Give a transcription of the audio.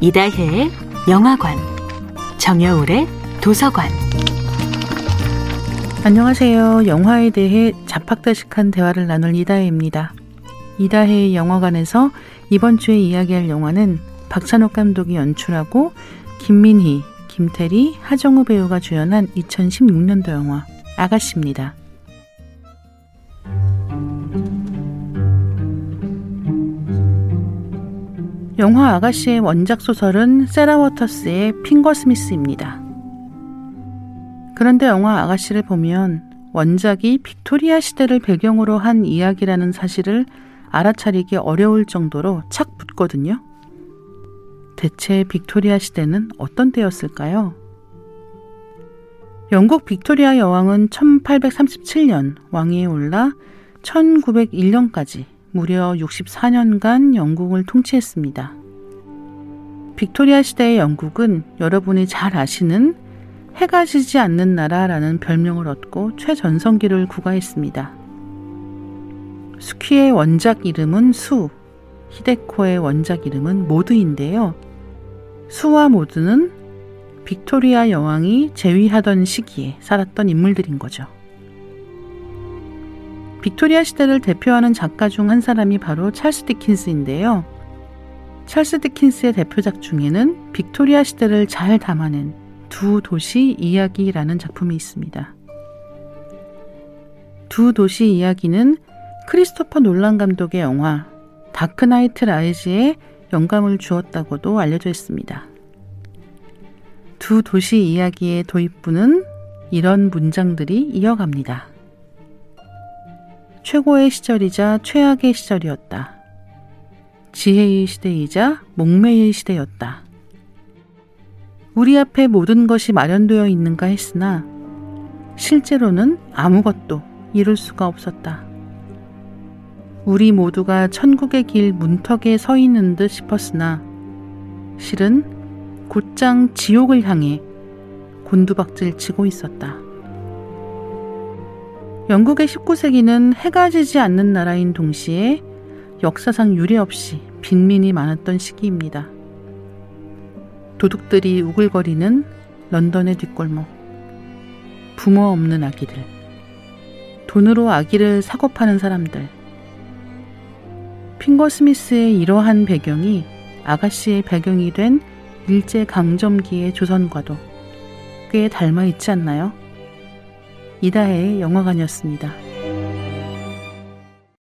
이다혜의 영화관, 정여울의 도서관. 안녕하세요. 영화에 대해 자팍다식한 대화를 나눌 이다혜입니다. 이다혜의 영화관에서 이번 주에 이야기할 영화는 박찬욱 감독이 연출하고 김민희, 김태리, 하정우 배우가 주연한 2016년도 영화 아가씨입니다. 영화 아가씨의 원작 소설은 세라 워터스의 핑거 스미스입니다. 그런데 영화 아가씨를 보면 원작이 빅토리아 시대를 배경으로 한 이야기라는 사실을 알아차리기 어려울 정도로 착 붙거든요. 대체 빅토리아 시대는 어떤 때였을까요? 영국 빅토리아 여왕은 1837년 왕위에 올라 1901년까지 무려 64년간 영국을 통치했습니다. 빅토리아 시대의 영국은 여러분이 잘 아시는 해가 지지 않는 나라라는 별명을 얻고 최전성기를 구가했습니다. 숙희의 원작 이름은 수, 히데코의 원작 이름은 모드인데요. 수와 모드는 빅토리아 여왕이 재위하던 시기에 살았던 인물들인 거죠. 빅토리아 시대를 대표하는 작가 중 한 사람이 바로 찰스 디킨스인데요. 찰스 디킨스의 대표작 중에는 빅토리아 시대를 잘 담아낸 두 도시 이야기라는 작품이 있습니다. 두 도시 이야기는 크리스토퍼 놀란 감독의 영화 다크나이트 라이즈에 영감을 주었다고도 알려져 있습니다. 두 도시 이야기의 도입부는 이런 문장들이 이어갑니다. 최고의 시절이자 최악의 시절이었다. 지혜의 시대이자 목매의 시대였다. 우리 앞에 모든 것이 마련되어 있는가 했으나 실제로는 아무것도 이룰 수가 없었다. 우리 모두가 천국의 길 문턱에 서 있는 듯 싶었으나 실은 곧장 지옥을 향해 곤두박질 치고 있었다. 영국의 19세기는 해가 지지 않는 나라인 동시에 역사상 유례 없이 빈민이 많았던 시기입니다. 도둑들이 우글거리는 런던의 뒷골목, 부모 없는 아기들, 돈으로 아기를 사고 파는 사람들, 핑거 스미스의 이러한 배경이 아가씨의 배경이 된 일제 강점기의 조선과도 꽤 닮아 있지 않나요? 이다혜의 영화관이었습니다.